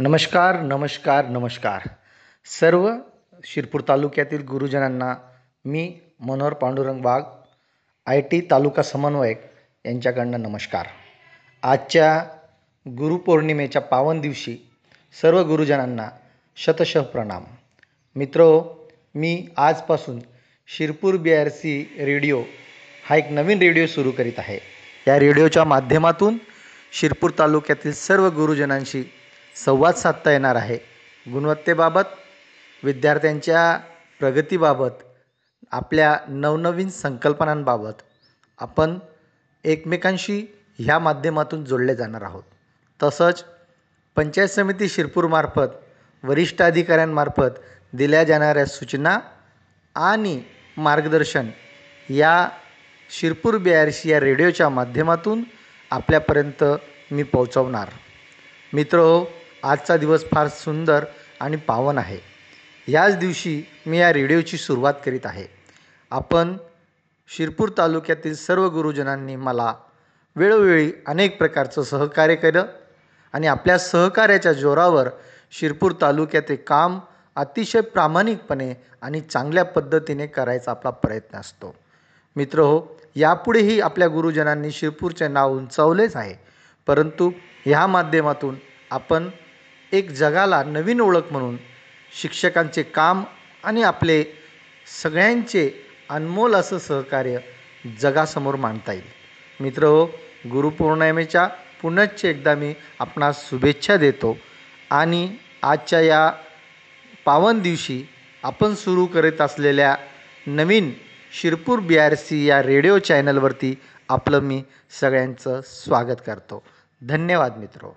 नमस्कार नमस्कार नमस्कार. सर्व शिरपूर तालुक्यातील गुरुजनांना मी मनोहर पांडुरंग बाग आय टी तालुका समन्वयक यांच्याकडनं नमस्कार. आजच्या गुरुपौर्णिमेच्या पावन दिवशी सर्व गुरुजनांना शतशः प्रणाम. मित्रो मी आजपासून Shirpur B R C radio हा एक नवीन रेडिओ सुरू करीत आहे. या रेडिओच्या माध्यमातून शिरपूर तालुक्यातील सर्व गुरुजनांशी संवाद साधता येणार आहे. गुणवत्तेबाबत विद्यार्थ्यांच्या प्रगतीबाबत आपल्या नवनवीन संकल्पनांबाबत आपण एकमेकांशी ह्या माध्यमातून जोडले जाणार आहोत. तसंच पंचायत समिती शिरपूरमार्फत वरिष्ठ अधिकाऱ्यांमार्फत दिल्या जाणाऱ्या सूचना आणि मार्गदर्शन या शिरपूर बी आर सी या रेडिओच्या माध्यमातून आपल्यापर्यंत मी पोहोचवणार. मित्र हो, आजचा दिवस फार सुंदर आणि पावन आहे. याच दिवशी मी या रेडिओची सुरुवात करीत आहे. आपण शिरपूर तालुक्यातील सर्व गुरुजनांनी मला वेळोवेळी अनेक प्रकारचं सहकार्य केलं आणि आपल्या सहकार्याच्या जोरावर शिरपूर तालुक्याचे काम अतिशय प्रामाणिकपणे आणि चांगल्या पद्धतीने करायचा आपला प्रयत्न असतो. मित्र हो यापुढेही आपल्या गुरुजनांनी शिरपूरचे नाव उंचावलेच आहे. परंतु ह्या माध्यमातून आपण एक जगाला नवीन ओळख म्हणून शिक्षकांचे काम आणि आपले सगळ्यांचे अनमोल असं सहकार्य जगासमोर मांडता येईल. मित्र हो गुरुपौर्णिमेच्या पुनश्च एकदा मी आपणास शुभेच्छा देतो आणि आजच्या या पावन दिवशी आपण सुरू करीत असलेल्या नवीन शिरपूर बी आर सी या रेडिओ चॅनलवरती आपलं मी सगळ्यांचं स्वागत करतो. धन्यवाद मित्रो हो.